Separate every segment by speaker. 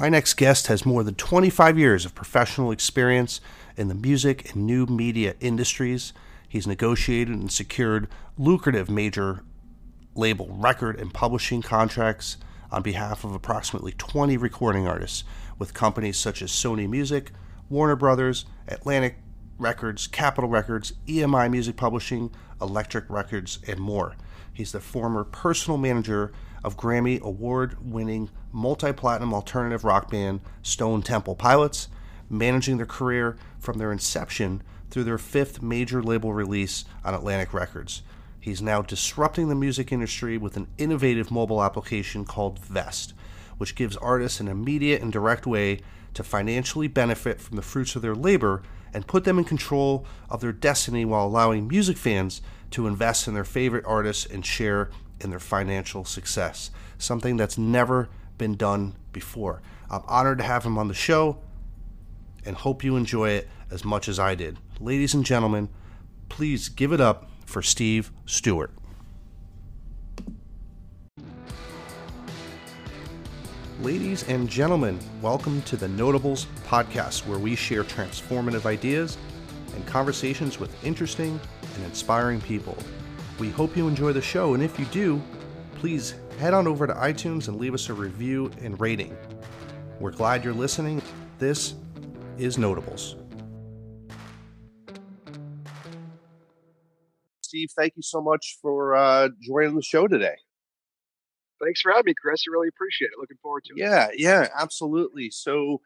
Speaker 1: My next guest has more than 25 years of professional experience in the music and new media industries. He's negotiated and secured lucrative major label record and publishing contracts on behalf of approximately 20 recording artists with companies such as Sony Music, Warner Brothers, Atlantic Records, Capitol Records, EMI Music Publishing, Elektra Records, and more. He's the former personal manager of Grammy award winning multi platinum alternative rock band Stone Temple Pilots, managing their career from their inception through their fifth major label release on Atlantic Records. He's now disrupting the music industry with an innovative mobile application called Vezt, which gives artists an immediate and direct way to financially benefit from the fruits of their labor and put them in control of their destiny while allowing music fans to invest in their favorite artists and share in their financial success, something that's never been done before. I'm honored to have him on the show and hope you enjoy it as much as I did. Ladies and gentlemen, please give it up for Steve Stewart. Ladies and gentlemen, welcome to the Notables podcast, where we share transformative ideas and conversations with interesting and inspiring people. We hope you enjoy the show, and if you do, please head on over to iTunes and leave us a review and rating. We're glad you're listening. This is Notables. Steve, thank you so much for uh, joining the show today.
Speaker 2: Thanks for having me, Chris. I really appreciate it. Looking forward to
Speaker 1: it. Yeah, yeah, absolutely. So,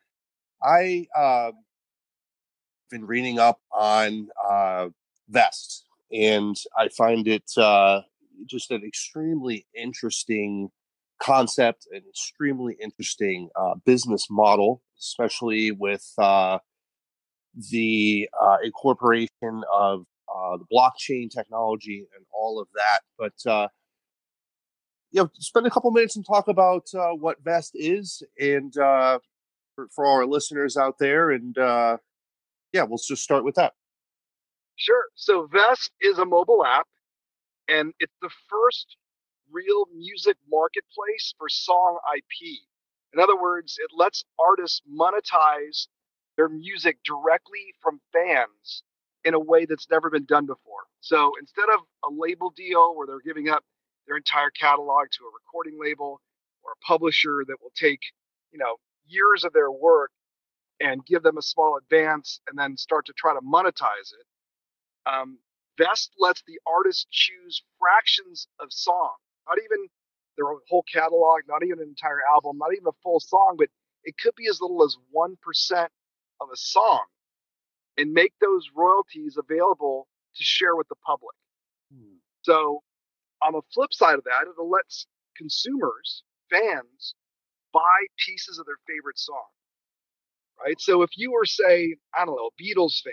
Speaker 1: I uh, been reading up on uh, Vezt, and I find it uh, just an extremely interesting concept, an extremely interesting uh, business model, especially with uh, the uh, incorporation of uh, the blockchain technology and all of that. But uh, you know, spend a couple minutes and talk about uh, what Vezt is, and for, for our listeners out there, and yeah, we'll just start with that.
Speaker 2: Sure. So Vezt is a mobile app, and it's the first real music marketplace for song IP. In other words, it lets artists monetize their music directly from fans in a way that's never been done before. So instead of a label deal where they're giving up their entire catalog to a recording label or a publisher that will take, you know, years of their work and give them a small advance and then start to try to monetize it. Um, Vezt lets the artist choose fractions of song, not even their whole catalog, not even an entire album, not even a full song, but it could be as little as 1% of a song and make those royalties available to share with the public. Hmm. So on the flip side of that, it lets consumers, fans, buy pieces of their favorite song. Right. So if you were, say, I don't know, a Beatles fan,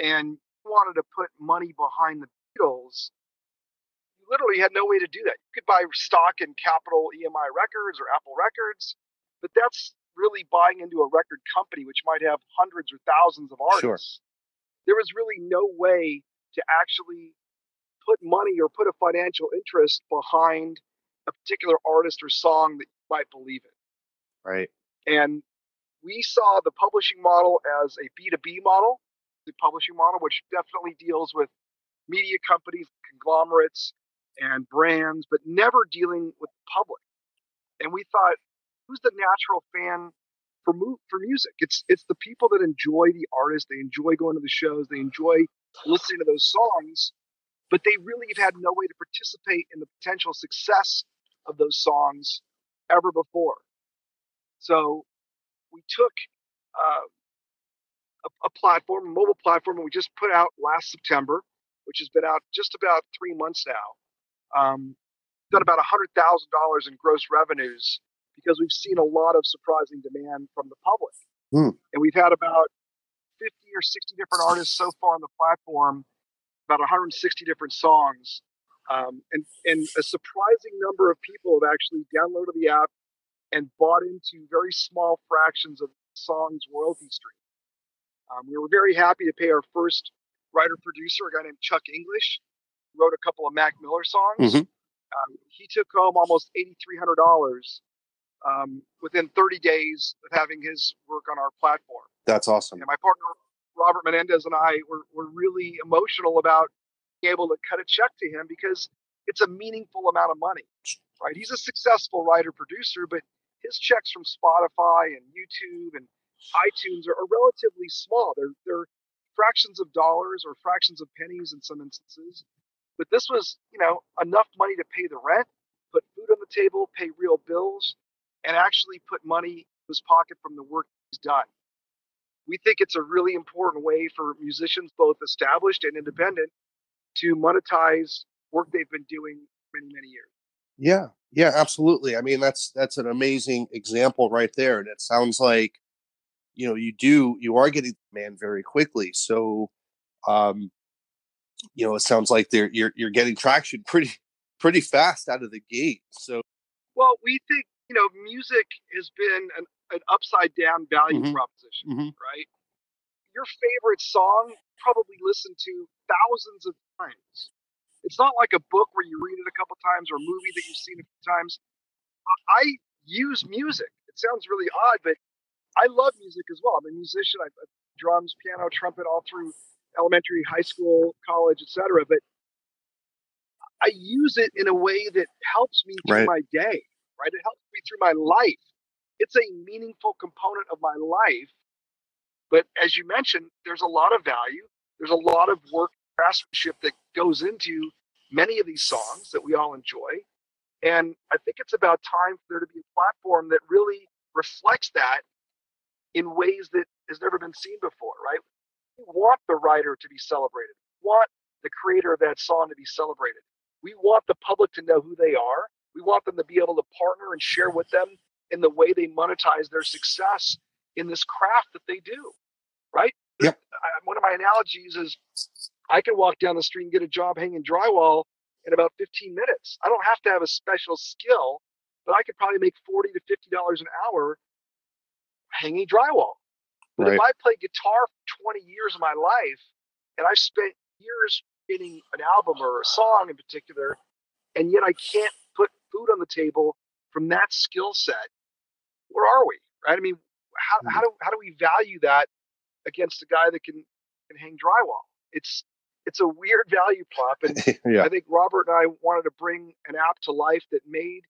Speaker 2: and wanted to put money behind the Beatles, you literally had no way to do that. You could buy stock in Capitol EMI Records or Apple Records, but that's really buying into a record company which might have hundreds or thousands of artists. Sure. There was really no way to actually put money or put a financial interest behind a particular artist or song that you might believe in.
Speaker 1: Right.
Speaker 2: And we saw the publishing model as a B2B model, the publishing model, which definitely deals with media companies, conglomerates, and brands, but never dealing with the public. And we thought, who's the natural fan for mu- for music? It's it's the people that enjoy the artist, they enjoy going to the shows, they enjoy listening to those songs, but they really have had no way to participate in the potential success of those songs ever before. So we took uh, a, a, platform, a mobile platform, we just put out last September, which has been out just about three months now. Um, done about $100,000 in gross revenues because we've seen a lot of surprising demand from the public. Mm. And we've had about 50 or 60 different artists so far on the platform about 160 different songs. Um, and, and a surprising number of people have actually downloaded the app and bought into very small fractions of song's royalty stream. Um, we were very happy to pay our first writer producer, a guy named Chuck Inglish, who wrote a couple of Mac Miller songs. Mm-hmm. Um, he took home almost $8,300 um, within 30 days of having his work on our platform.
Speaker 1: That's awesome.
Speaker 2: And my partner Robert Menendez and I were, were really emotional about being able to cut a check to him because it's a meaningful amount of money, right? He's a successful writer producer, but his checks from Spotify and YouTube and iTunes are, are relatively small. They're they're fractions of dollars or fractions of pennies in some instances. But this was, you know, enough money to pay the rent, put food on the table, pay real bills, and actually put money in his pocket from the work he's done. We think it's a really important way for musicians, both established and independent, to monetize work they've been doing for many, many years.
Speaker 1: Yeah, yeah, absolutely. I mean, that's that's an amazing example right there, and it sounds like you know you do you are getting demand very quickly. So, um, you know, it sounds like they're you're you're getting traction pretty pretty fast out of the gate. So,
Speaker 2: well, we think you know music has been an, an upside down value mm-hmm. proposition, mm-hmm. right? Your favorite song probably listened to thousands of times. It's not like a book where you read it a couple times or a movie that you've seen a few times. I use music. It sounds really odd, but I love music as well. I'm a musician. I, drums, piano, trumpet, all through elementary, high school, college, etc. But I use it in a way that helps me through right. my day. Right? It helps me through my life. It's a meaningful component of my life. But as you mentioned, there's a lot of value. There's a lot of work craftsmanship that goes into many of these songs that we all enjoy. And I think it's about time for there to be a platform that really reflects that in ways that has never been seen before, right? We want the writer to be celebrated. We want the creator of that song to be celebrated. We want the public to know who they are. We want them to be able to partner and share with them in the way they monetize their success in this craft that they do, right?
Speaker 1: Yep.
Speaker 2: One of my analogies is I can walk down the street and get a job hanging drywall in about 15 minutes. I don't have to have a special skill, but I could probably make 40 to 50 dollars an hour hanging drywall. But right. if I play guitar for 20 years of my life and I've spent years getting an album or a song in particular, and yet I can't put food on the table from that skill set, where are we? Right? I mean, how, how mm-hmm. do how do we value that against a guy that can can hang drywall? It's it's a weird value prop. And yeah. I think Robert and I wanted to bring an app to life that made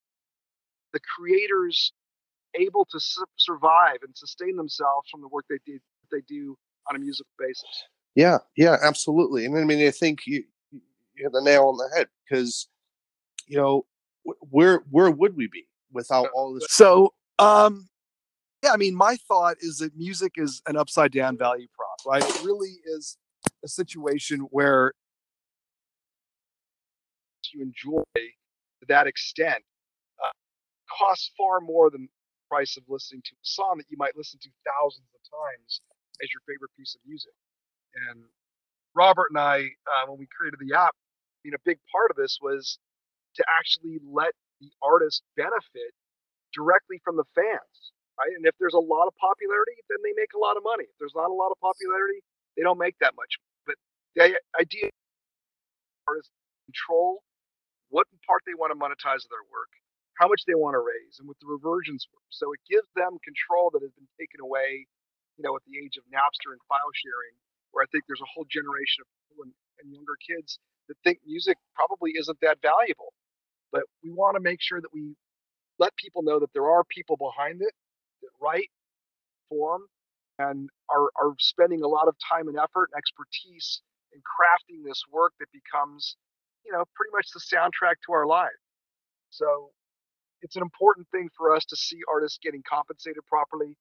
Speaker 2: the creators able to su- survive and sustain themselves from the work they did they do on a musical basis.
Speaker 1: Yeah, yeah, absolutely. And I mean, I think you you hit the nail on the head because you know where where would we be without all this?
Speaker 3: So, um, yeah, I mean, my thought is that music is an upside down value prop, right? It really is a situation where
Speaker 2: you enjoy to that extent uh, costs far more than the price of listening to a song that you might listen to thousands of times as your favorite piece of music. And Robert and I, uh, when we created the app, I mean, a big part of this was to actually let the artist benefit directly from the fans, right? And if there's a lot of popularity, then they make a lot of money. If there's not a lot of popularity, they don't make that much But the idea is control what part they want to monetize their work, how much they want to raise, and what the reversions were. So it gives them control that has been taken away, you know, at the age of Napster and file sharing, where I think there's a whole generation of people and, and younger kids that think music probably isn't that valuable. But we want to make sure that we let people know that there are people behind it that write, form, and are, are spending a lot of time and effort and expertise in crafting this work that becomes, you know, pretty much the soundtrack to our life. So it's an important thing for us to see artists getting compensated properly,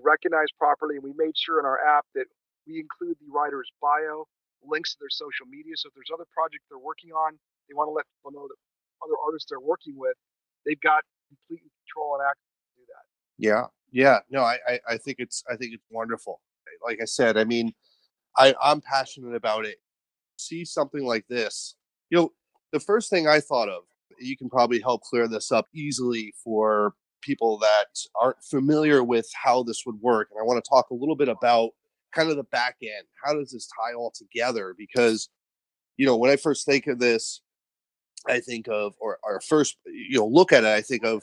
Speaker 2: recognized properly, and we made sure in our app that we include the writer's bio, links to their social media. So if there's other projects they're working on, they want to let people know that other artists they're working with, they've got complete control and access to do that.
Speaker 1: Yeah, yeah. No, I, I, I think it's I think it's wonderful. Like I said, I mean, I, I'm passionate about it. See something like this. You know, the first thing I thought of, you can probably help clear this up easily for people that aren't familiar with how this would work. And I want to talk a little bit about kind of the back end. How does this tie all together? Because, you know, when I first think of this, I think of, or, our first, you know, look at it, I think of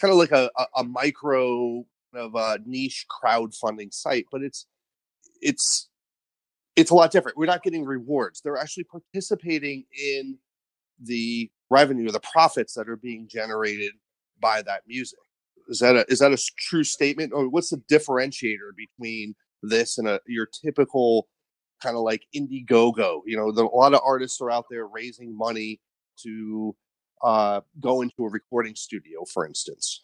Speaker 1: kind of like a, a, a micro of a niche crowdfunding site, but it's it's it's a lot different. We're not getting rewards. They're actually participating in the revenue, or the profits that are being generated by that music. Is that a is that a true statement, or what's the differentiator between this and a your typical kind of like Indiegogo? You know, the, a lot of artists are out there raising money to uh, go into a recording studio, for instance.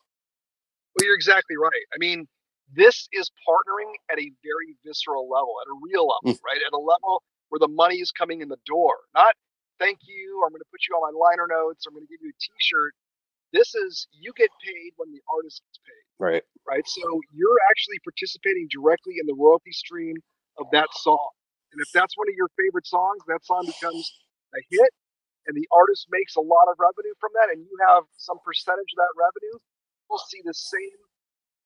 Speaker 2: Well, you're exactly right. I mean, this is partnering at a very visceral level, at a real level, mm. right? At a level where the money is coming in the door. Not thank you, I'm going to put you on my liner notes, I'm going to give you a T-shirt. This is you get paid when the artist gets paid.
Speaker 1: Right.
Speaker 2: Right. So you're actually participating directly in the royalty stream of that song. And if that's one of your favorite songs, that song becomes a hit and the artist makes a lot of revenue from that and you have some percentage of that revenue, we'll see the same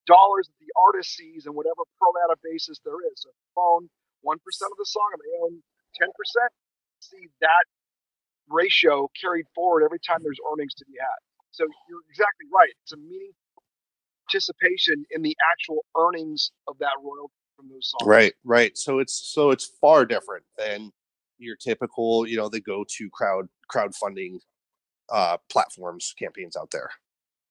Speaker 2: dollars that the artist sees and whatever pro rata basis there is. So if you own one percent of the song and they own ten percent, see that ratio carried forward every time there's earnings to be had. So you're exactly right. It's a meaningful participation in the actual earnings of that royalty from those songs.
Speaker 1: Right, right. So it's so it's far different than your typical, you know, the go-to crowd crowdfunding uh, platforms campaigns out there.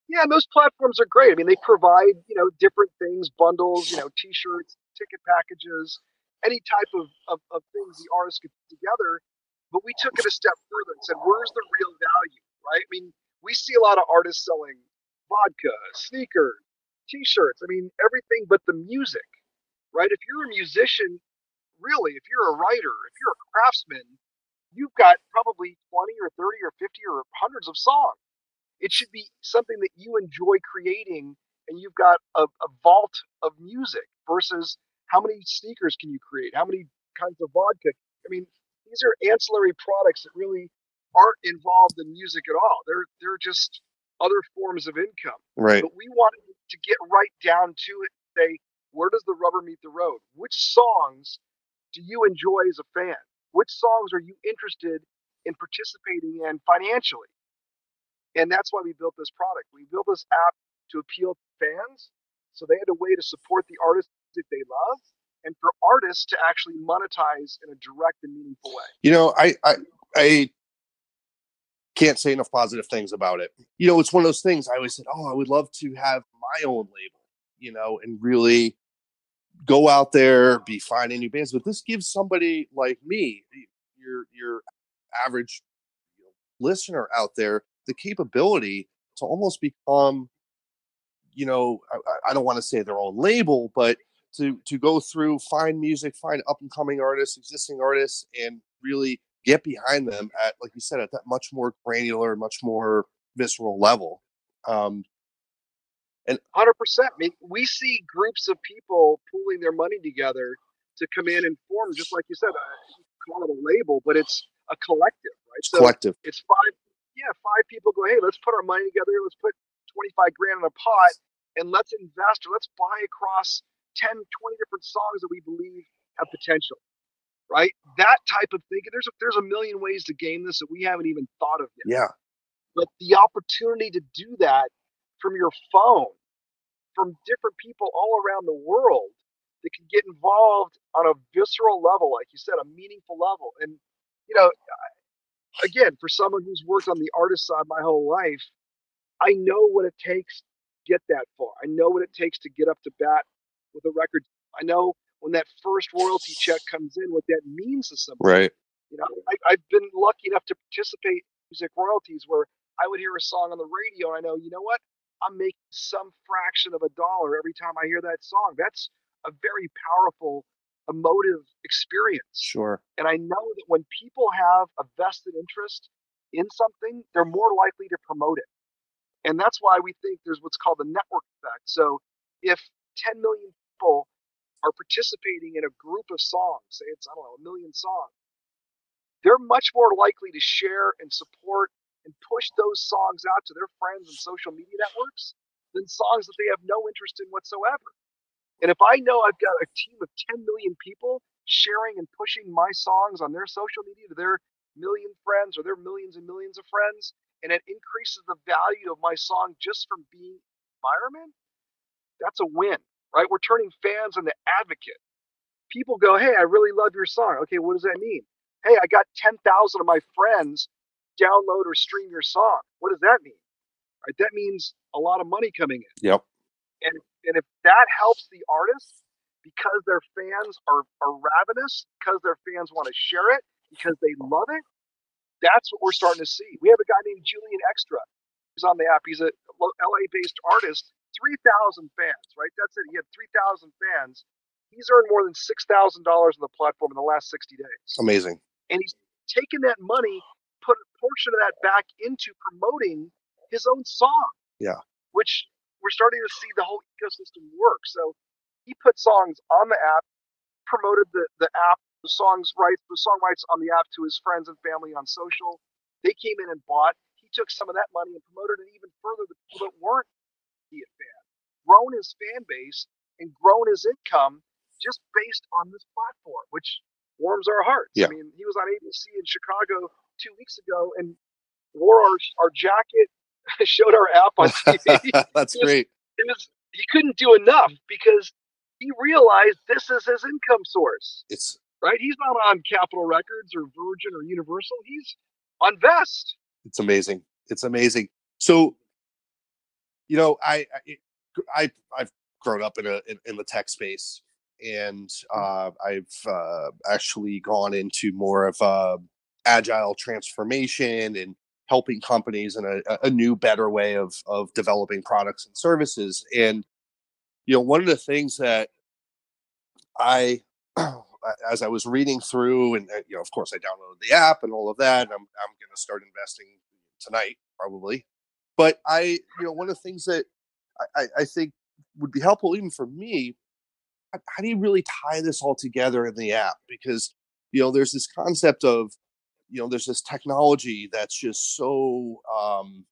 Speaker 2: Yeah, and those platforms are great. I mean, they provide you know different things, bundles, you know, T-shirts, ticket packages, any type of, of, of things the artists could put together. But we took it a step further and said, where's the real value, right? I mean, we see a lot of artists selling vodka, sneakers, t-shirts. I mean, everything but the music, right? If you're a musician, really, if you're a writer, if you're a craftsman, you've got probably 20 or 30 or 50 or hundreds of songs. It should be something that you enjoy creating and you've got a, a vault of music versus how many sneakers can you create? How many kinds of vodka? I mean, these are ancillary products that really aren't involved in music at all. They're they're just other forms of income.
Speaker 1: Right.
Speaker 2: But we wanted to get right down to it. And say, where does the rubber meet the road? Which songs do you enjoy as a fan? Which songs are you interested in participating in financially? And that's why we built this product. We built this app to appeal to fans, so they had a way to support the artists that they love, and for artists to actually monetize in a direct and meaningful way.
Speaker 1: You know, I I, I can't say enough positive things about it. You know, it's one of those things I always said, oh, I would love to have my own label, you know, and really go out there, be finding new bands. But this gives somebody like me, your your average listener out there, the capability to almost become, you know, I, I don't want to say their own label, but to to go through, find music, find up and coming artists, existing artists, and really get behind them at, like you said, at that much more granular, much more visceral level. Um,
Speaker 2: and 100%. I mean, we see groups of people pooling their money together to come in and form, just like you said, uh, call it a label, but it's a collective, right?
Speaker 1: It's so collective.
Speaker 2: It's five, yeah, five people go, hey, let's put our money together. Let's put 25 grand in a pot and let's invest or let's buy across 10, 20 different songs that we believe have potential right? That type of thinking. There's a, there's a million ways to game this that we haven't even thought of yet.
Speaker 1: Yeah.
Speaker 2: But the opportunity to do that from your phone, from different people all around the world that can get involved on a visceral level, like you said, a meaningful level. And you know, again, for someone who's worked on the artist side my whole life, I know what it takes to get that far. I know what it takes to get up to bat with a record. I know when that first royalty check comes in, what that means to somebody.
Speaker 1: Right.
Speaker 2: You know, I, have been lucky enough to participate in music royalties where I would hear a song on the radio and I know, you know what? I'm making some fraction of a dollar every time I hear that song. That's a very powerful emotive experience.
Speaker 1: Sure.
Speaker 2: And I know that when people have a vested interest in something, they're more likely to promote it. And that's why we think there's what's called the network effect. So if 10 million people are participating in a group of songs, say it's, I don't know, a million songs, they're much more likely to share and support and push those songs out to their friends and social media networks than songs that they have no interest in whatsoever. And if I know I've got a team of 10 million people sharing and pushing my songs on their social media to their million friends or their millions and millions of friends, and it increases the value of my song just from being environment, that's a win, right? We're turning fans into advocates. People go, hey, I really love your song. Okay, what does that mean? Hey, I got 10,000 of my friends download or stream your song. What does that mean? Right? That means a lot of money coming in.
Speaker 1: Yep.
Speaker 2: And, and if that helps the artist because their fans are, are ravenous, because their fans want to share it, because they love it, that's what we're starting to see. We have a guy named Julian Extra who's on the app. He's a LA based artist, 3,000 fans, right? That's it. He had 3,000 fans. He's earned more than $6,000 on the platform in the last 60 days.
Speaker 1: Amazing.
Speaker 2: And he's taken that money, put a portion of that back into promoting his own song.
Speaker 1: Yeah.
Speaker 2: Which we're starting to see the whole ecosystem work. So he put songs on the app, promoted the, the app, the songs rights, the song rights on the app to his friends and family on social. They came in and bought. He took some of that money and promoted it even further to people that weren't a fan, grown his fan base and grown his income just based on this platform, which warms our hearts.
Speaker 1: Yeah.
Speaker 2: I mean, he was on ABC in Chicago two weeks ago and wore our, our jacket, showed our app on TV.
Speaker 1: That's
Speaker 2: was-
Speaker 1: great.
Speaker 2: was, he couldn't do enough because he realized this is his income source,
Speaker 1: It's
Speaker 2: right? He's not on Capitol Records or Virgin or Universal. He's on Vezt.
Speaker 1: it's amazing. It's amazing. So, you know, I I I I've grown up in a in, in the tech space, and uh, I've uh, actually gone into more of a agile transformation and helping companies in a, a new, better way of of developing products and services. And you know, one of the things that I as I was reading through, and uh, you know, of course, I downloaded the app and all of that. And I'm I'm going to start investing tonight, probably. But I, you know, one of the things that I, I, think would be helpful, even for me, how, do you really tie this all together in the app? Because you know, there's this concept of, you know, there's this technology that's just so um,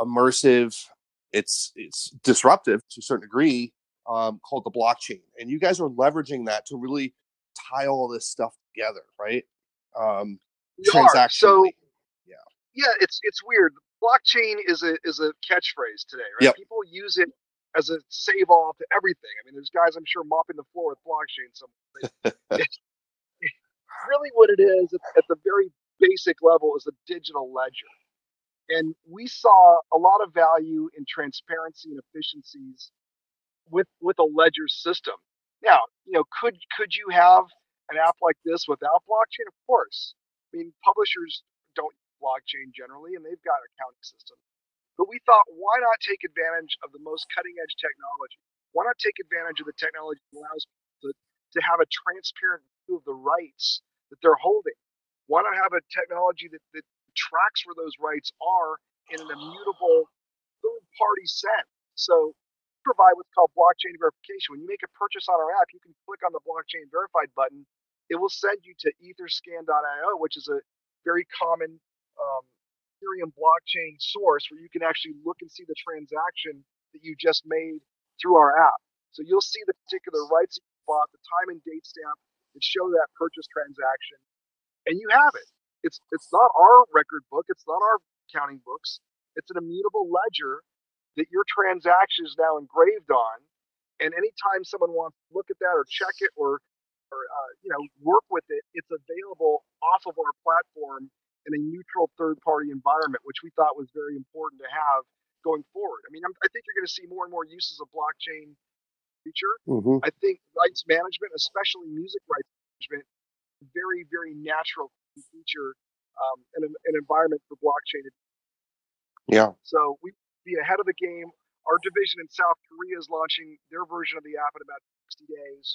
Speaker 1: immersive. It's it's disruptive to a certain degree, um, called the blockchain, and you guys are leveraging that to really tie all this stuff together, right? Um,
Speaker 2: are. So
Speaker 1: transactionally.
Speaker 2: yeah, it's it's weird. Blockchain is a is a catchphrase today, right?
Speaker 1: Yep.
Speaker 2: People use it as a save all to everything. I mean, there's guys I'm sure mopping the floor with blockchain somewhere. It's- really what it is at, at the very basic level is a digital ledger. And we saw a lot of value in transparency and efficiencies with with a ledger system. Now, you know, could could you have an app like this without blockchain? Of course. I mean, publishers don't blockchain generally, and they've got accounting systems. But we thought, why not take advantage of the most cutting edge technology? Why not take advantage of the technology that allows people to, to have a transparent view of the rights that they're holding? Why not have a technology that, that tracks where those rights are in an immutable third party sense? So we provide what's called blockchain verification. When you make a purchase on our app, you can click on the blockchain verified button. It will send you to etherscan.io, which is a very common um, Ethereum blockchain source where you can actually look and see the transaction that you just made through our app. So you'll see the particular rights you bought, the time and date stamp that show that purchase transaction, and you have it. It's it's not our record book, it's not our accounting books. It's an immutable ledger that your transaction is now engraved on. And anytime someone wants to look at that or check it or or uh, you know work with it, it's available off of our platform in a neutral third party environment, which we thought was very important to have going forward. I mean, I'm, I think you're going to see more and more uses of blockchain feature.
Speaker 1: Mhm.
Speaker 2: I think rights management, especially music rights management, very, very natural feature um, and an, an environment for blockchain.
Speaker 1: Yeah.
Speaker 2: So we be ahead of the game. Our division in South Korea is launching their version of the app in about 60 days.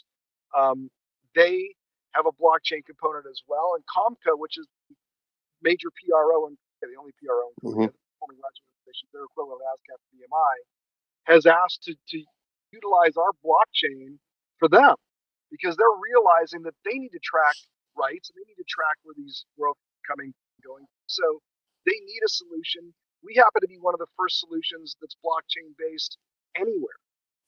Speaker 2: Um, they have a blockchain component as well, and KOMCA, which is the major PRO and the only PRO in Korea, mm-hmm. the performing rights organization, their equivalent of ASCAP BMI, has asked to, to utilize our blockchain for them because they're realizing that they need to track rights and they need to track where these are coming and going. So they need a solution. We happen to be one of the first solutions that's blockchain based anywhere.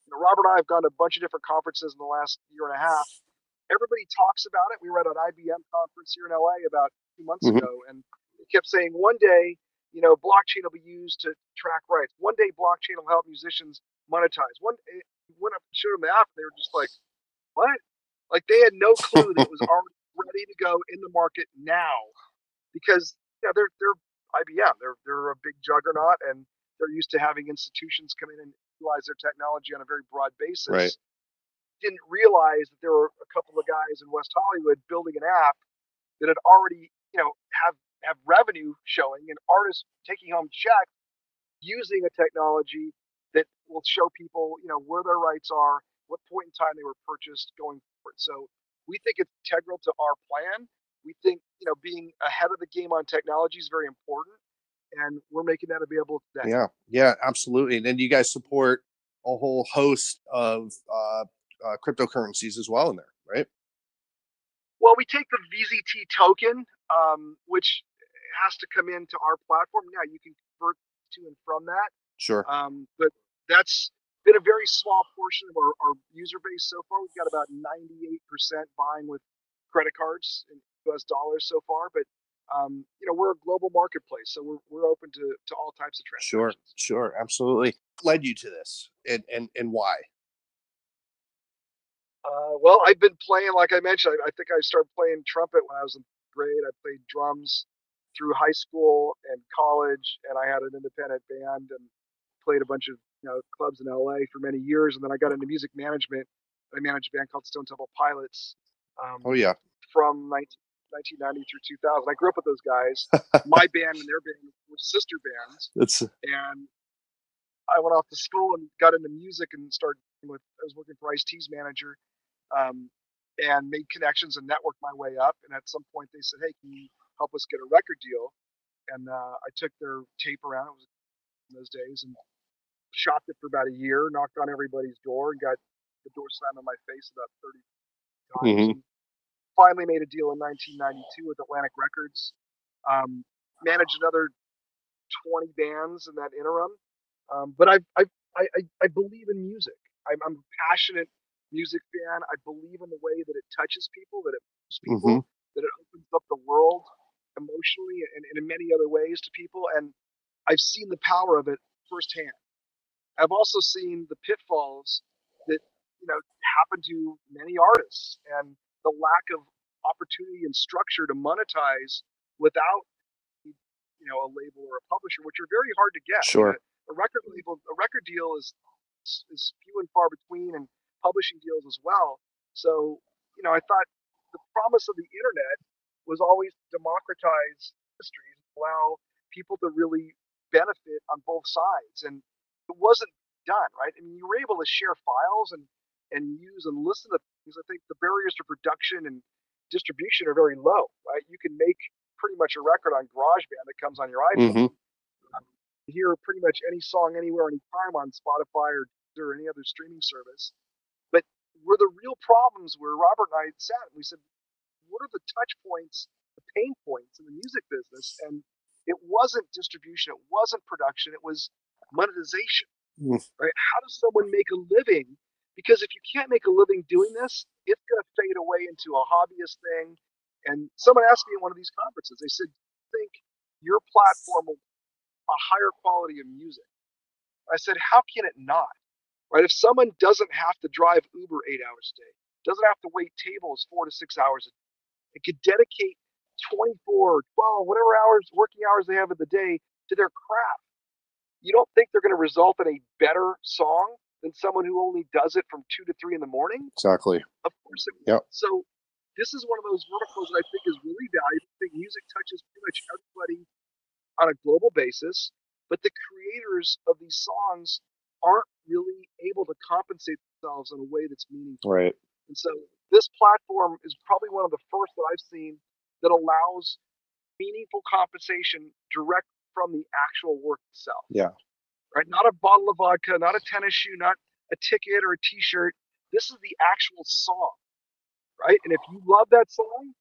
Speaker 2: You know, Robert and I have gone to a bunch of different conferences in the last year and a half. Everybody talks about it. We were at an IBM conference here in LA about two months
Speaker 1: Mhm.
Speaker 2: ago, and they kept saying one day you know, blockchain will be used to track rights. One day, blockchain will help musicians monetize. One went up and showed them the app, they were just like, "What?" Like they had no clue that it was already ready to go in the market now, because yeah, they're they're IBM, they're they're a big juggernaut, and they're used to having institutions come in and utilize their technology on a very broad basis.
Speaker 1: Right.
Speaker 2: Didn't realize that there were a couple of guys in West Hollywood building an app that had already, you know, have have revenue showing and artists taking home checks using a technology that will show people, you know, where their rights are, what point in time they were purchased going forward. So we think it's integral to our plan. We think, you know, being ahead of the game on technology is very important. And we're making that available today.
Speaker 1: Yeah, yeah, absolutely. And then you guys support a whole host of uh, uh, cryptocurrencies as well in there, right?
Speaker 2: Well, we take the VZT token, um, which has to come into our platform. Now you can convert to and from that.
Speaker 1: Sure.
Speaker 2: Um, but that's been a very small portion of our, our user base so far. We've got about 98% buying with credit cards in US dollars so far. But um, you know, we're a global marketplace, so we're, we're open to, to all types of transactions.
Speaker 1: Sure, sure, absolutely. Led you to this, and and and why?
Speaker 2: Uh, well, I've been playing, like I mentioned, I, I think I started playing trumpet when I was in grade. I played drums through high school and college, and I had an independent band and played a bunch of you know clubs in LA for many years. And then I got into music management. I managed a band called Stone Temple Pilots um,
Speaker 1: Oh yeah,
Speaker 2: from 19, 1990 through 2000. I grew up with those guys. My band and their band were sister bands,
Speaker 1: that's
Speaker 2: and I went off to school and got into music and started with. I was working for Ice T's manager, um, and made connections and networked my way up. And at some point, they said, "Hey, can you help us get a record deal?" And uh, I took their tape around. It was in those days and shopped it for about a year. Knocked on everybody's door and got the door slammed in my face about 30 times.
Speaker 1: Mhm.
Speaker 2: Finally made a deal in 1992 with Atlantic Records. Um, managed another 20 bands in that interim. Um, but I, I, I, I- I believe in music. I'm, I'm passionate music fan. I believe in the way that it touches people, that it moves people,
Speaker 1: Mhm.
Speaker 2: that it opens up the world emotionally and, and in many other ways to people. And I've seen the power of it firsthand. I've also seen the pitfalls that you know happen to many artists and the lack of opportunity and structure to monetize without you know a label or a publisher, which are very hard to get.
Speaker 1: Sure.
Speaker 2: A, a record label, a record deal is is- is few and far between, and publishing deals as well. So you know, I thought the promise of the internet was always to democratize industries, and allow people to really benefit on both sides, and it wasn't done right. I mean, you were able to share files and and use and listen to things. I think the barriers to production and distribution are very low, right? You can make pretty much a record on GarageBand that comes on your iPhone.
Speaker 1: Mhm.
Speaker 2: Hear pretty much any song anywhere, anytime on Spotify or or any other streaming service. Were the real problems where Robert and I sat and we said, what are the touch points, the pain points in the music business? And it wasn't distribution, it wasn't production, it was monetization.
Speaker 1: Mm.
Speaker 2: Right? How does someone make a living? Because if you can't make a living doing this, it's going to fade away into a hobbyist thing. And someone asked me at one of these conferences, they said, "Do think your platform will a higher quality of music?" I said, "How can it not? Right? If someone doesn't have to drive Uber eight hours a day, doesn't have to wait tables four to six hours a day, it could dedicate 24 12, whatever hours, working hours they have in the day to their craft. You don't think they're going to result in a better song than someone who only does it from two to three in the morning?
Speaker 1: Exactly.
Speaker 2: Of course it.
Speaker 1: Yep.
Speaker 2: So this is one of those verticals that I think is really valuable. I think music touches pretty much everybody on a global basis, but the creators of these songs aren't really able to compensate themselves in a way that's meaningful.
Speaker 1: Right.
Speaker 2: And so this platform is probably one of the first that I've seen that allows meaningful compensation direct from the actual work itself.
Speaker 1: Yeah.
Speaker 2: Right? Not a bottle of vodka, not a tennis shoe, not a ticket or a t-shirt. This is the actual song. Right? And if you love that song,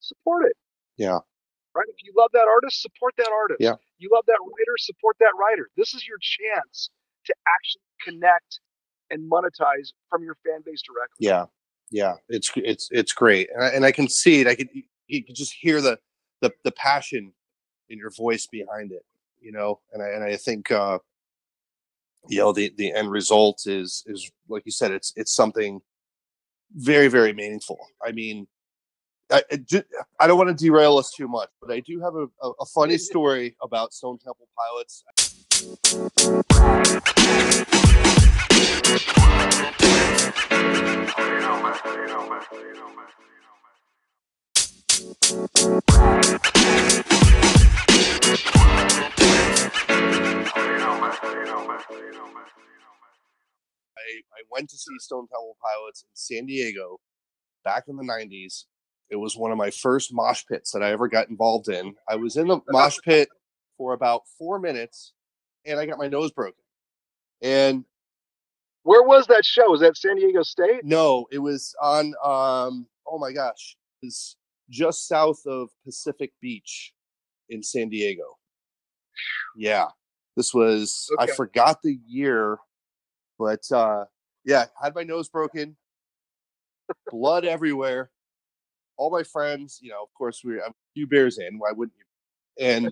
Speaker 2: support it.
Speaker 1: Yeah.
Speaker 2: Right? If you love that artist, support that artist.
Speaker 1: Yeah.
Speaker 2: You love that writer, support that writer. This is your chance to actually connect and monetize from your fan base directly.
Speaker 1: Yeah. Yeah. It's it's it's great, and I, and I can see it. I could you could just hear the the the passion in your voice behind it. you know, and I and I think uh, you know the the end result is is like you said, it's it's something very very meaningful. I mean, I, I don't want to derail us too much, but I do have a, a, a funny story about Stone Temple Pilots. I, went to see Stone Temple Pilots in San Diego back in the 90s. It was one of my first mosh pits that I ever got involved in. I was in the mosh pit for about four minutes and I got my nose broken. And
Speaker 2: where was that show? Was that San Diego State?
Speaker 1: No, it was on um oh my gosh. It was just south of Pacific Beach in San Diego. Yeah. This was okay. I forgot the year but uh, yeah, had my nose broken, blood everywhere. All my friends, you know, of course, we were a few beers in. Why wouldn't you? And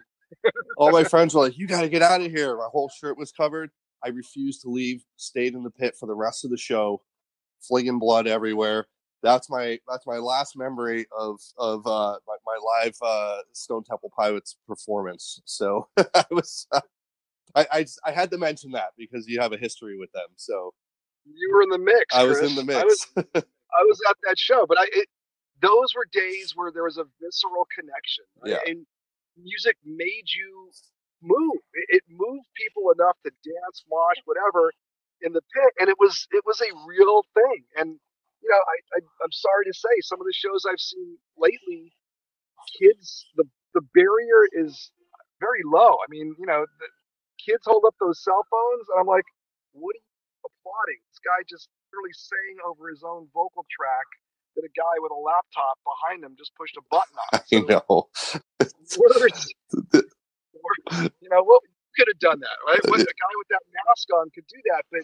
Speaker 1: all my friends were like, "You got to get out of here." My whole shirt was covered. I refused to leave. Stayed in the pit for the rest of the show, flinging blood everywhere. That's my that's my last memory of of uh, my, my live uh, Stone Temple Pilots performance. So I was uh, I, I, I had to mention that because you have a history with them. So
Speaker 2: you were in the mix.
Speaker 1: I was in the mix.
Speaker 2: I was I was at that show, but I it, those were days where there was a visceral connection. Right? Yeah. And music made you move. It, it moved people enough to dance, mosh, whatever, in the pit, and it was it was a real thing. And you know, I, I I'm sorry to say, some of the shows I've seen lately, kids, the the barrier is very low. I mean, you know, the, kids hold up those cell phones, and I'm like, what are you applauding? This guy just literally sang over his own vocal track that a guy with a laptop behind him just pushed a button on.
Speaker 1: So I know.
Speaker 2: words, you know, what could have done that, right? What, a guy with that mask on could do that, but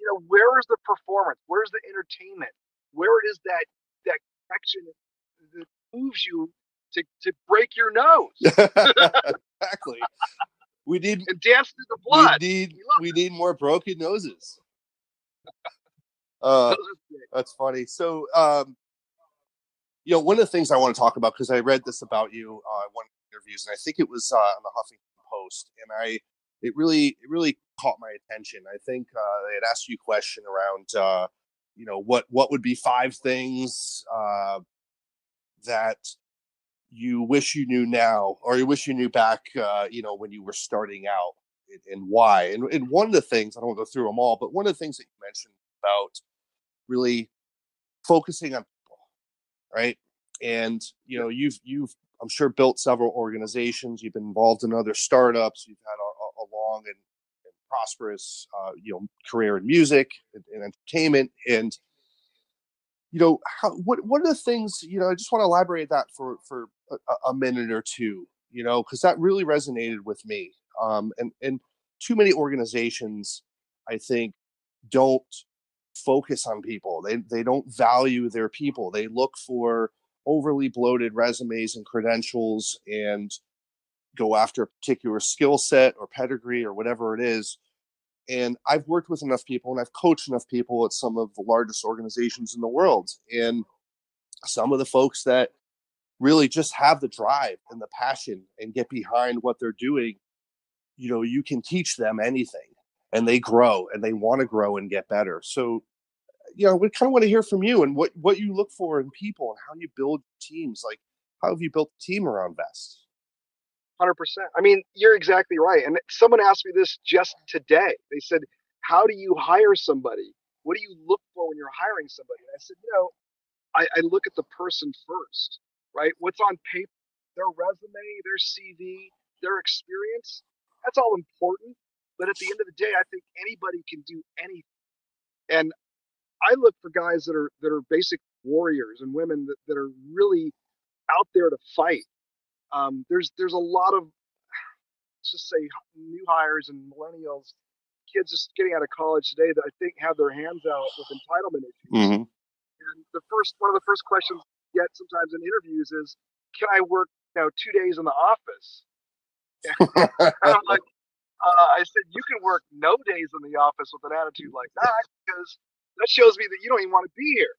Speaker 2: you know, where is the performance? Where's the entertainment? Where is that that connection that moves you to to break your nose?
Speaker 1: exactly we need
Speaker 2: and dance through the blood.
Speaker 1: We need we, need more broken noses. uh, that's funny. So, um, you know, one of the things I want to talk about because I read this about you uh, one interviews, and I think it was uh, on the Huffington Post, and I it really it really caught my attention. I think uh, they had asked you a question around, uh, you know, what what would be five things uh, that you wish you knew now, or you wish you knew back, uh, you know, when you were starting out, and, and why? And, and one of the things I don't want to go through them all, but one of the things that you mentioned about really focusing on people, right? And you know, you've you've I'm sure built several organizations. You've been involved in other startups. You've had a, a long and, and prosperous, uh, you know, career in music and, and entertainment, and you know how what what are the things you know i just want to elaborate that for for a, a minute or two you know because that really resonated with me um and and too many organizations i think don't focus on people they they don't value their people they look for overly bloated resumes and credentials and go after a particular skill set or pedigree or whatever it is and I've worked with enough people and I've coached enough people at some of the largest organizations in the world. And some of the folks that really just have the drive and the passion and get behind what they're doing, you know, you can teach them anything and they grow and they want to grow and get better. So, you know, we kind of want to hear from you and what, what you look for in people and how you build teams. Like, how have you built a team around Vezt?
Speaker 2: Hundred percent. I mean, you're exactly right. And someone asked me this just today. They said, "How do you hire somebody? What do you look for when you're hiring somebody?" And I said, "You know, I, I look at the person first, right? What's on paper, their resume, their CV, their experience. That's all important. But at the end of the day, I think anybody can do anything. And I look for guys that are that are basic warriors and women that, that are really out there to fight um, there's there's a lot of let's just say new hires and millennials, kids just getting out of college today that I think have their hands out with entitlement issues.
Speaker 1: Mm-hmm.
Speaker 2: And the first one of the first questions you get sometimes in interviews is, "Can I work you know two days in the office?" I'm like, uh, I said, you can work no days in the office with an attitude like that because that shows me that you don't even want to be here,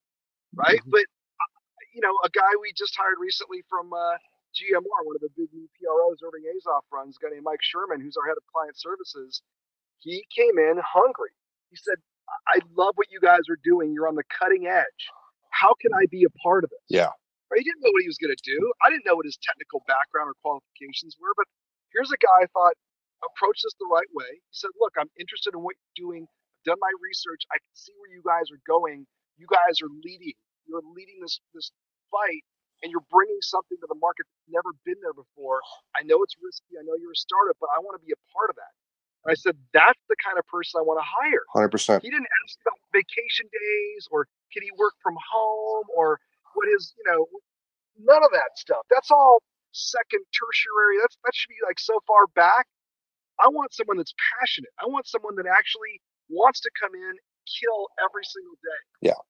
Speaker 2: right? Mm-hmm. But uh, you know, a guy we just hired recently from uh, GMR, one of the big new PROs Irving Azoff runs, a guy named Mike Sherman, who's our head of client services. He came in hungry. He said, "I love what you guys are doing. You're on the cutting edge. How can I be a part of it?"
Speaker 1: Yeah.
Speaker 2: Right? He didn't know what he was going to do. I didn't know what his technical background or qualifications were, but here's a guy I thought approach this the right way. He said, "Look, I'm interested in what you're doing. Done my research. I can see where you guys are going. You guys are leading. You're leading this this fight, and you're bringing something to the market that's never been there before. I know it's risky. I know you're a startup, but I want to be a part of that." And I said, "That's the kind of person I want to hire."
Speaker 1: Hundred percent.
Speaker 2: He didn't ask about vacation days or can he work from home or what is you know none of that stuff. That's all second tertiary. That's that should be like so far back. I want someone that's passionate. I want someone that actually wants to come in, kill every single day.
Speaker 1: Yeah.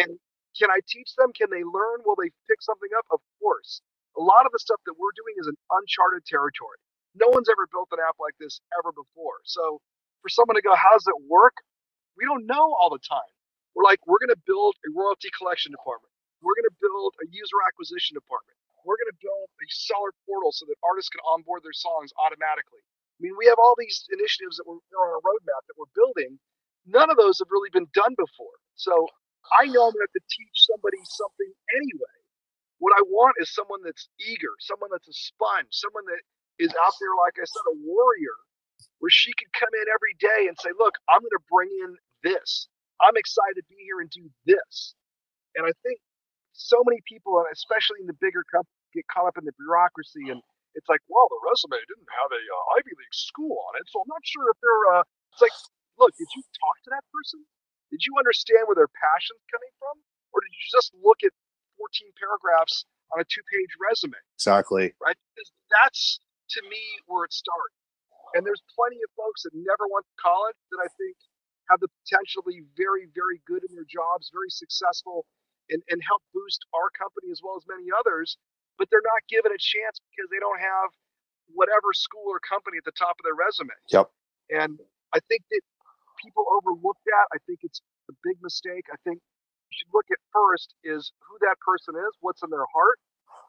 Speaker 2: And can I teach them? Can they learn? Will they pick something up? Of course. A lot of the stuff that we're doing is an uncharted territory. No one's ever built an app like this ever before. So for someone to go, how does it work? We don't know all the time. We're like, we're going to build a royalty collection department. We're going to build a user acquisition department. We're going to build a seller portal so that artists can onboard their songs automatically. I mean, we have all these initiatives that we're on our roadmap that we're building. None of those have really been done before. So I know I'm going to have to teach somebody something anyway. What I want is someone that's eager, someone that's a sponge, someone that is out there, like I said, a warrior, where she could come in every day and say, Look, I'm going to bring in this. I'm excited to be here and do this. And I think so many people, especially in the bigger companies, get caught up in the bureaucracy and it's like, well, the resume didn't have a uh, Ivy League school on it, so I'm not sure if they're. Uh, it's like, look, did you talk to that person? Did you understand where their passion's coming from, or did you just look at 14 paragraphs on a two-page resume?
Speaker 1: Exactly.
Speaker 2: Right. Because that's to me where it starts. And there's plenty of folks that never went to college that I think have the potential to be very, very good in their jobs, very successful, and, and help boost our company as well as many others but they're not given a chance because they don't have whatever school or company at the top of their resume.
Speaker 1: Yep.
Speaker 2: And I think that people overlook that. I think it's a big mistake. I think you should look at first is who that person is, what's in their heart,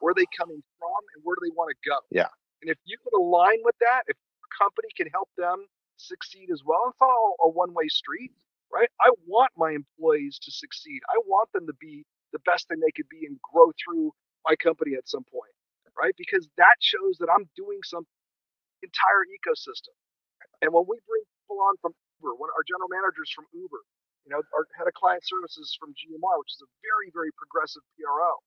Speaker 2: where are they coming from, and where do they want to go.
Speaker 1: Yeah.
Speaker 2: And if you can align with that, if a company can help them succeed as well, it's not all a one-way street, right? I want my employees to succeed. I want them to be the best thing they could be and grow through my company at some point, right? Because that shows that I'm doing some entire ecosystem. And when we bring people on from Uber, when our general managers from Uber, you know, our head of client services from GMR, which is a very, very progressive PRO,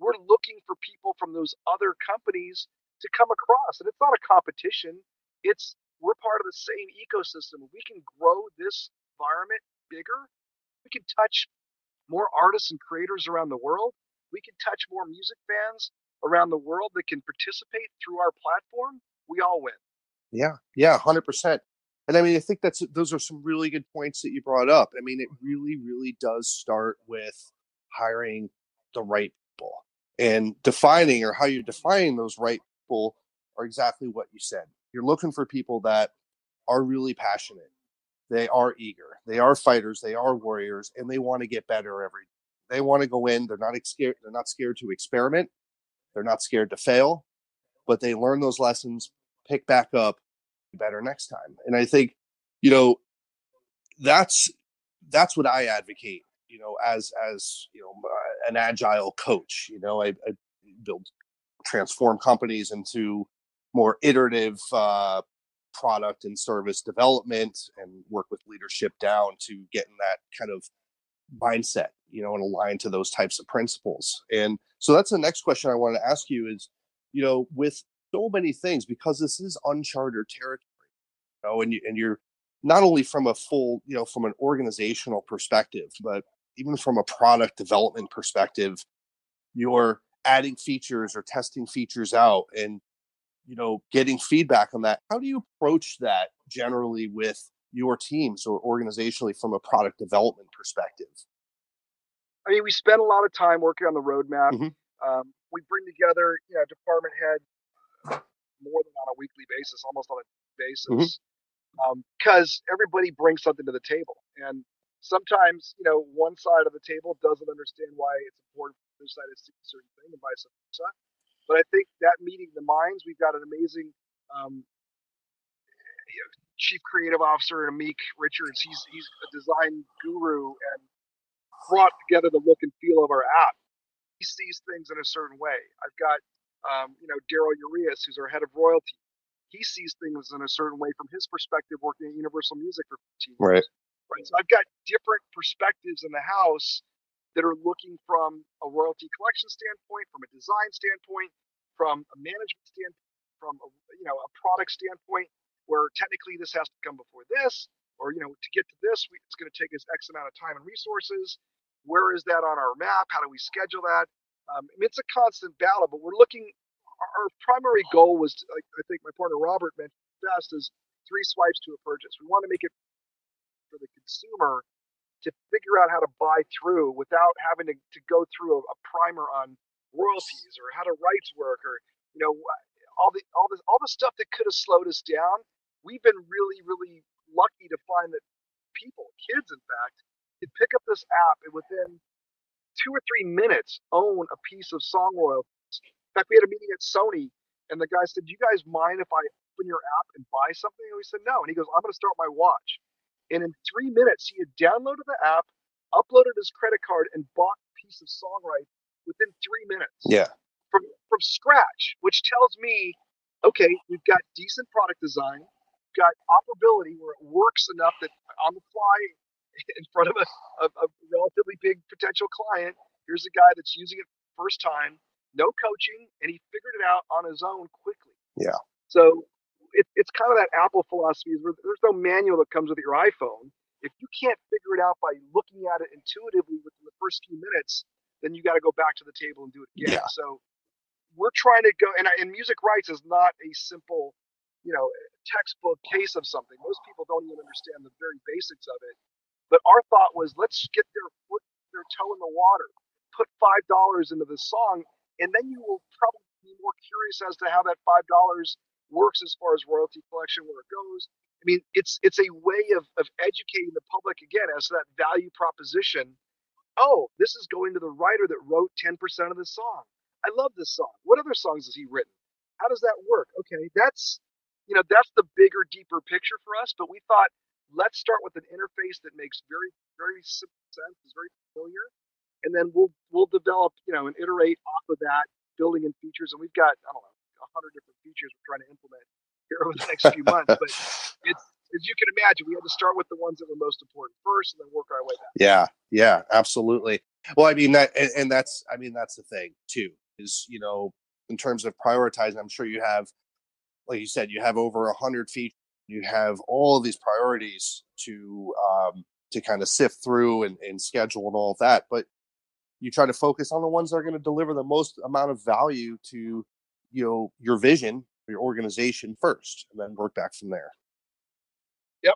Speaker 2: we're looking for people from those other companies to come across. And it's not a competition. It's we're part of the same ecosystem. we can grow this environment bigger, we can touch more artists and creators around the world we can touch more music fans around the world that can participate through our platform, we all win.
Speaker 1: Yeah, yeah, hundred percent. And I mean, I think that's those are some really good points that you brought up. I mean, it really, really does start with hiring the right people and defining or how you're defining those right people are exactly what you said. You're looking for people that are really passionate. They are eager. They are fighters. They are warriors, and they want to get better every they want to go in. They're not scared. They're not scared to experiment. They're not scared to fail, but they learn those lessons, pick back up, better next time. And I think, you know, that's that's what I advocate. You know, as as you know, an agile coach. You know, I, I build transform companies into more iterative uh, product and service development and work with leadership down to getting that kind of mindset you know, and align to those types of principles. And so that's the next question I want to ask you is, you know, with so many things, because this is uncharted territory, you know, and you and you're not only from a full, you know, from an organizational perspective, but even from a product development perspective, you're adding features or testing features out and you know getting feedback on that how do you approach that generally with your teams or organizationally from a product development perspective
Speaker 2: I mean, we spend a lot of time working on the roadmap.
Speaker 1: Mhm.
Speaker 2: Um, we bring together, you know, department head more than on a weekly basis, almost on a basis, because mm-hmm. um, everybody brings something to the table. And sometimes, you know, one side of the table doesn't understand why it's important for the other side to see a certain thing and vice versa. But I think that meeting the minds, we've got an amazing um, chief creative officer, Amik Richards. He's he's a design guru and brought together the look and feel of our app. He sees things in a certain way. I've got um, you know Daryl Urias, who's our head of royalty. He sees things in a certain way from his perspective, working at Universal Music for 15 years.
Speaker 3: Right.
Speaker 2: Right. So I've got different perspectives in the house that are looking from a royalty collection standpoint, from a design standpoint, from a management standpoint, from a, you know a product standpoint, where technically this has to come before this, or you know to get to this, we, it's going to take us X amount of time and resources. Where is that on our map? How do we schedule that? Um, it's a constant battle, but we're looking. Our primary goal was, to, like I think my partner Robert mentioned best, is three swipes to a purchase. We want to make it for the consumer to figure out how to buy through without having to, to go through a, a primer on royalties or how to rights work or you know all the all the all the stuff that could have slowed us down. We've been really really lucky to find that people, kids in fact, could pick up this app and within two or three minutes own a piece of song royalties. In fact, we had a meeting at Sony and the guy said, "Do you guys mind if I open your app and buy something?" And we said, "No." And he goes, "I'm going to start my watch." And in three minutes, he had downloaded the app, uploaded his credit card, and bought a piece of song songwriting within three minutes.
Speaker 3: Yeah.
Speaker 2: From from scratch, which tells me, okay, we've got decent product design, got operability where it works enough that on the fly in front of a, a, a relatively big potential client, here's a guy that's using it first time, no coaching, and he figured it out on his own quickly.
Speaker 3: Yeah.
Speaker 2: So it, it's kind of that Apple philosophy is where there's no manual that comes with your iPhone. If you can't figure it out by looking at it intuitively within the first few minutes, then you got to go back to the table and do it again. Yeah. So we're trying to go, and, and music rights is not a simple, you know, textbook case of something. Most people don't even understand the very basics of it. But our thought was, let's get their foot, their toe in the water, put five dollars into the song, and then you will probably be more curious as to how that five dollars works as far as royalty collection, where it goes. I mean, it's it's a way of, of educating the public again as to that value proposition. Oh, this is going to the writer that wrote 10% of the song. I love this song. What other songs has he written? How does that work? Okay, that's you know that's the bigger, deeper picture for us. But we thought let's start with an interface that makes very very simple sense, is very familiar, and then we'll we'll develop you know and iterate off of that, building in features. And we've got I don't know a hundred different features we're trying to implement here over the next few months. But it's as you can imagine, we had to start with the ones that were most important first, and then work our way back.
Speaker 3: Yeah, yeah, absolutely. Well, I mean that, and, and that's, I mean that's the thing too. Is you know, in terms of prioritizing, I'm sure you have, like you said, you have over a hundred feet. You have all of these priorities to um, to kind of sift through and, and schedule and all of that. But you try to focus on the ones that are going to deliver the most amount of value to you know your vision your organization first and then work back from there
Speaker 2: yep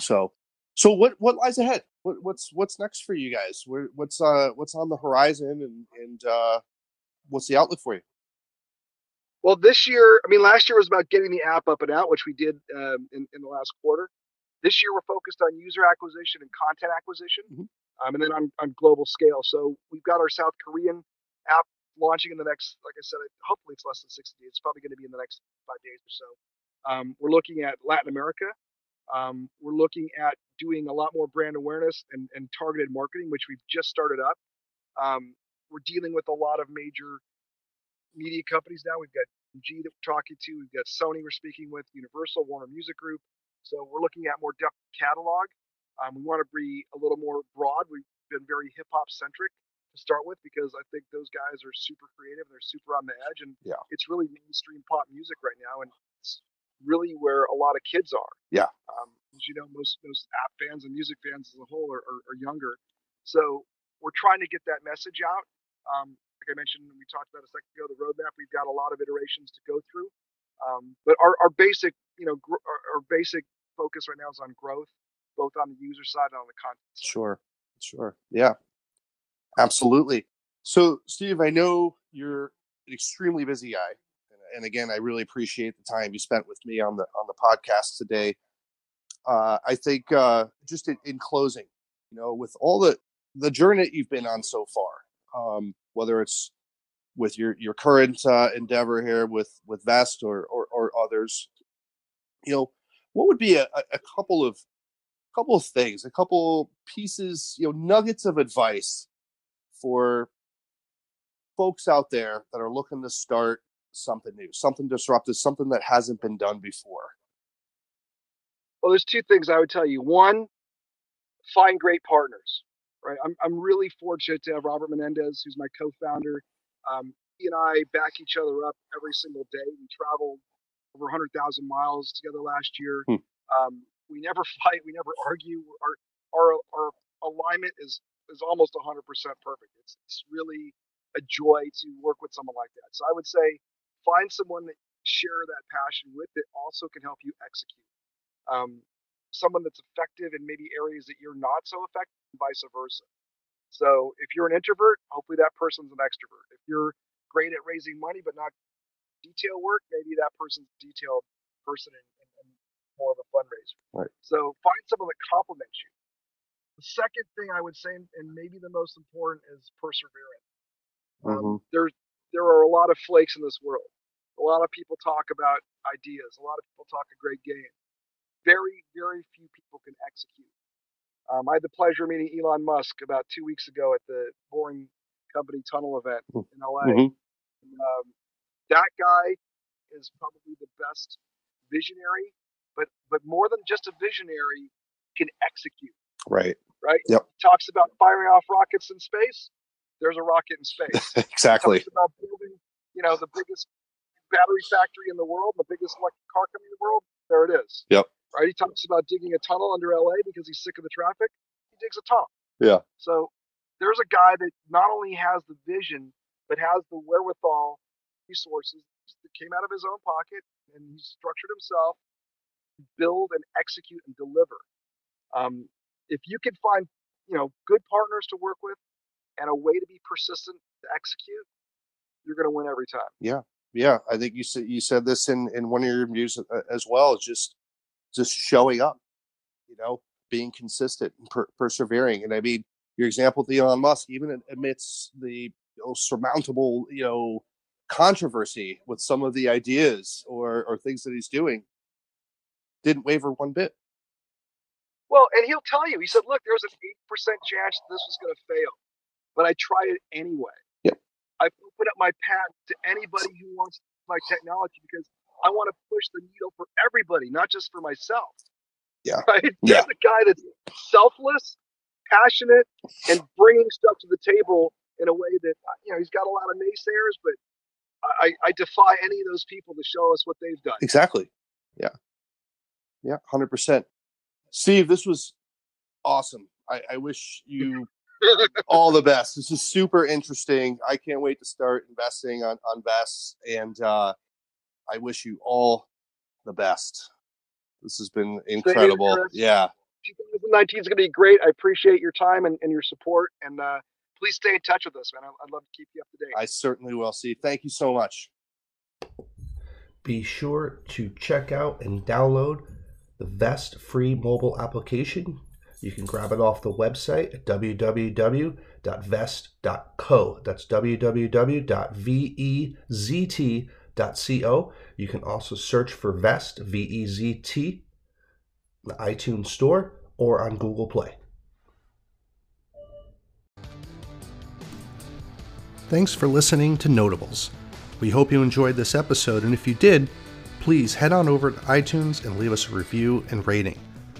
Speaker 3: so so what what lies ahead what, what's what's next for you guys what's uh what's on the horizon and and uh what's the outlook for you
Speaker 2: well this year i mean last year was about getting the app up and out which we did um, in, in the last quarter this year we're focused on user acquisition and content acquisition mm-hmm. um, and then on, on global scale so we've got our south korean app launching in the next, like I said, hopefully it's less than 60 days. It's probably going to be in the next five days or so. Um, we're looking at Latin America. Um, we're looking at doing a lot more brand awareness and, and targeted marketing, which we've just started up. Um, we're dealing with a lot of major media companies now. We've got G that we're talking to. We've got Sony we're speaking with, Universal, Warner Music Group. So we're looking at more depth catalog. Um, we want to be a little more broad. We've been very hip hop centric to start with because I think those guys are super creative. They're super on the edge, and
Speaker 3: yeah.
Speaker 2: it's really mainstream pop music right now, and it's really where a lot of kids are.
Speaker 3: Yeah.
Speaker 2: Um, as you know, most most app fans and music fans as a whole are, are, are younger, so we're trying to get that message out. Um, like I mentioned, we talked about a second ago, the roadmap. We've got a lot of iterations to go through, um, but our, our basic, you know, gr- our, our basic focus right now is on growth, both on the user side and on the content. Side.
Speaker 3: Sure, sure, yeah. Absolutely. So, Steve, I know you're an extremely busy guy, and and again, I really appreciate the time you spent with me on the on the podcast today. Uh, I think uh, just in, in, closing, you know, with all the the journey that you've been on so far, um, whether it's with your your current uh, endeavor here with with Vezt or, or, or others, you know, what would be a, a couple of couple of things, a couple pieces, you know, nuggets of advice for folks out there that are looking to start something new, something disruptive, something that hasn't been done before?
Speaker 2: Well, there's two things I would tell you. One, find great partners. Right, I'm I'm really fortunate to have Robert Menendez, who's my co-founder. Um, he and I back each other up every single day. We traveled over 100,000 miles together last year. Hmm. Um, we never fight. We never argue. Our our our alignment is is almost 100% perfect. It's it's really a joy to work with someone like that. So I would say find someone that share that passion with that also can help you execute. Um, someone that's effective in maybe areas that you're not so effective, vice versa. So if you're an introvert, hopefully that person's an extrovert. If you're great at raising money but not detail work, maybe that person's a detailed person and, and, more of a fundraiser.
Speaker 3: Right.
Speaker 2: So find someone that complements you. The second thing I would say, and maybe the most important, is perseverance. Um, mm-hmm. There's there are a lot of flakes in this world. A lot of people talk about ideas. A lot of people talk a great game. Very, very few people can execute. Um, I had the pleasure of meeting Elon Musk about two weeks ago at the Boring Company Tunnel event mm, in LA. Mm-hmm. And, um, that guy is probably the best visionary, but but more than just a visionary, can execute.
Speaker 3: Right.
Speaker 2: Right.
Speaker 3: Yep.
Speaker 2: He talks about firing off rockets in space there's a rocket in space.
Speaker 3: exactly.
Speaker 2: about building, you know, the biggest battery factory in the world, the biggest electric car company in the world. There it is.
Speaker 3: Yep.
Speaker 2: Right. He talks about digging a tunnel under LA because he's sick of the traffic. He digs a tunnel.
Speaker 3: Yeah.
Speaker 2: So there's a guy that not only has the vision, but has the wherewithal, resources that came out of his own pocket, and he structured himself to build and execute and deliver. Um, if you can find, you know, good partners to work with, and a way to be persistent to execute, you're going to win every time.
Speaker 3: Yeah, yeah. I think you said you said this in in one of your reviews uh, as well. It's just just showing up, you know, being consistent and per- persevering. And I mean, your example with Elon Musk, even amidst the you know, surmountable, you know, controversy with some of the ideas or or things that he's doing, didn't waver one bit.
Speaker 2: Well, and he'll tell you, he said, look, there's an 8% chance this was going to fail but I try it anyway.
Speaker 3: Yep.
Speaker 2: I open up my patent to anybody who wants my technology because I want to push the needle for everybody, not just for myself.
Speaker 3: Yeah.
Speaker 2: Right?
Speaker 3: Yeah.
Speaker 2: There's a guy that's selfless, passionate, and bringing stuff to the table in a way that, you know, he's got a lot of naysayers, but I, I defy any of those people to show us what they've done.
Speaker 3: Exactly. Yeah. Yeah, 100%. Steve, this was awesome. I, I wish you all the best. This is super interesting. I can't wait to start investing on on vests, and uh, I wish you all the best. This has been incredible. yeah.
Speaker 2: 2019 is going to be great. I appreciate your time and, and your support, and uh, please stay in touch with us, man. I'd love to keep you up to date.
Speaker 3: I certainly will. See, thank you so much.
Speaker 1: Be sure to check out and download the Vezt free mobile application you can grab it off the website at www.vezt.co. That's www.vezt.co. You can also search for Vezt, V E Z T, the iTunes Store or on Google Play. Thanks for listening to Notables. We hope you enjoyed this episode, and if you did, please head on over to iTunes and leave us a review and rating.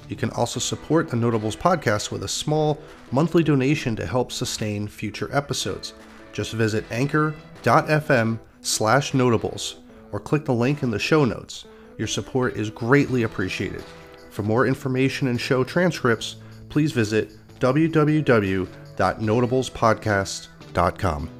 Speaker 1: You can also support the Notables podcast with a small monthly donation to help sustain future episodes. Just visit anchor.fm slash notables or click the link in the show notes. Your support is greatly appreciated. For more information and show transcripts, please visit www.notablespodcast.com.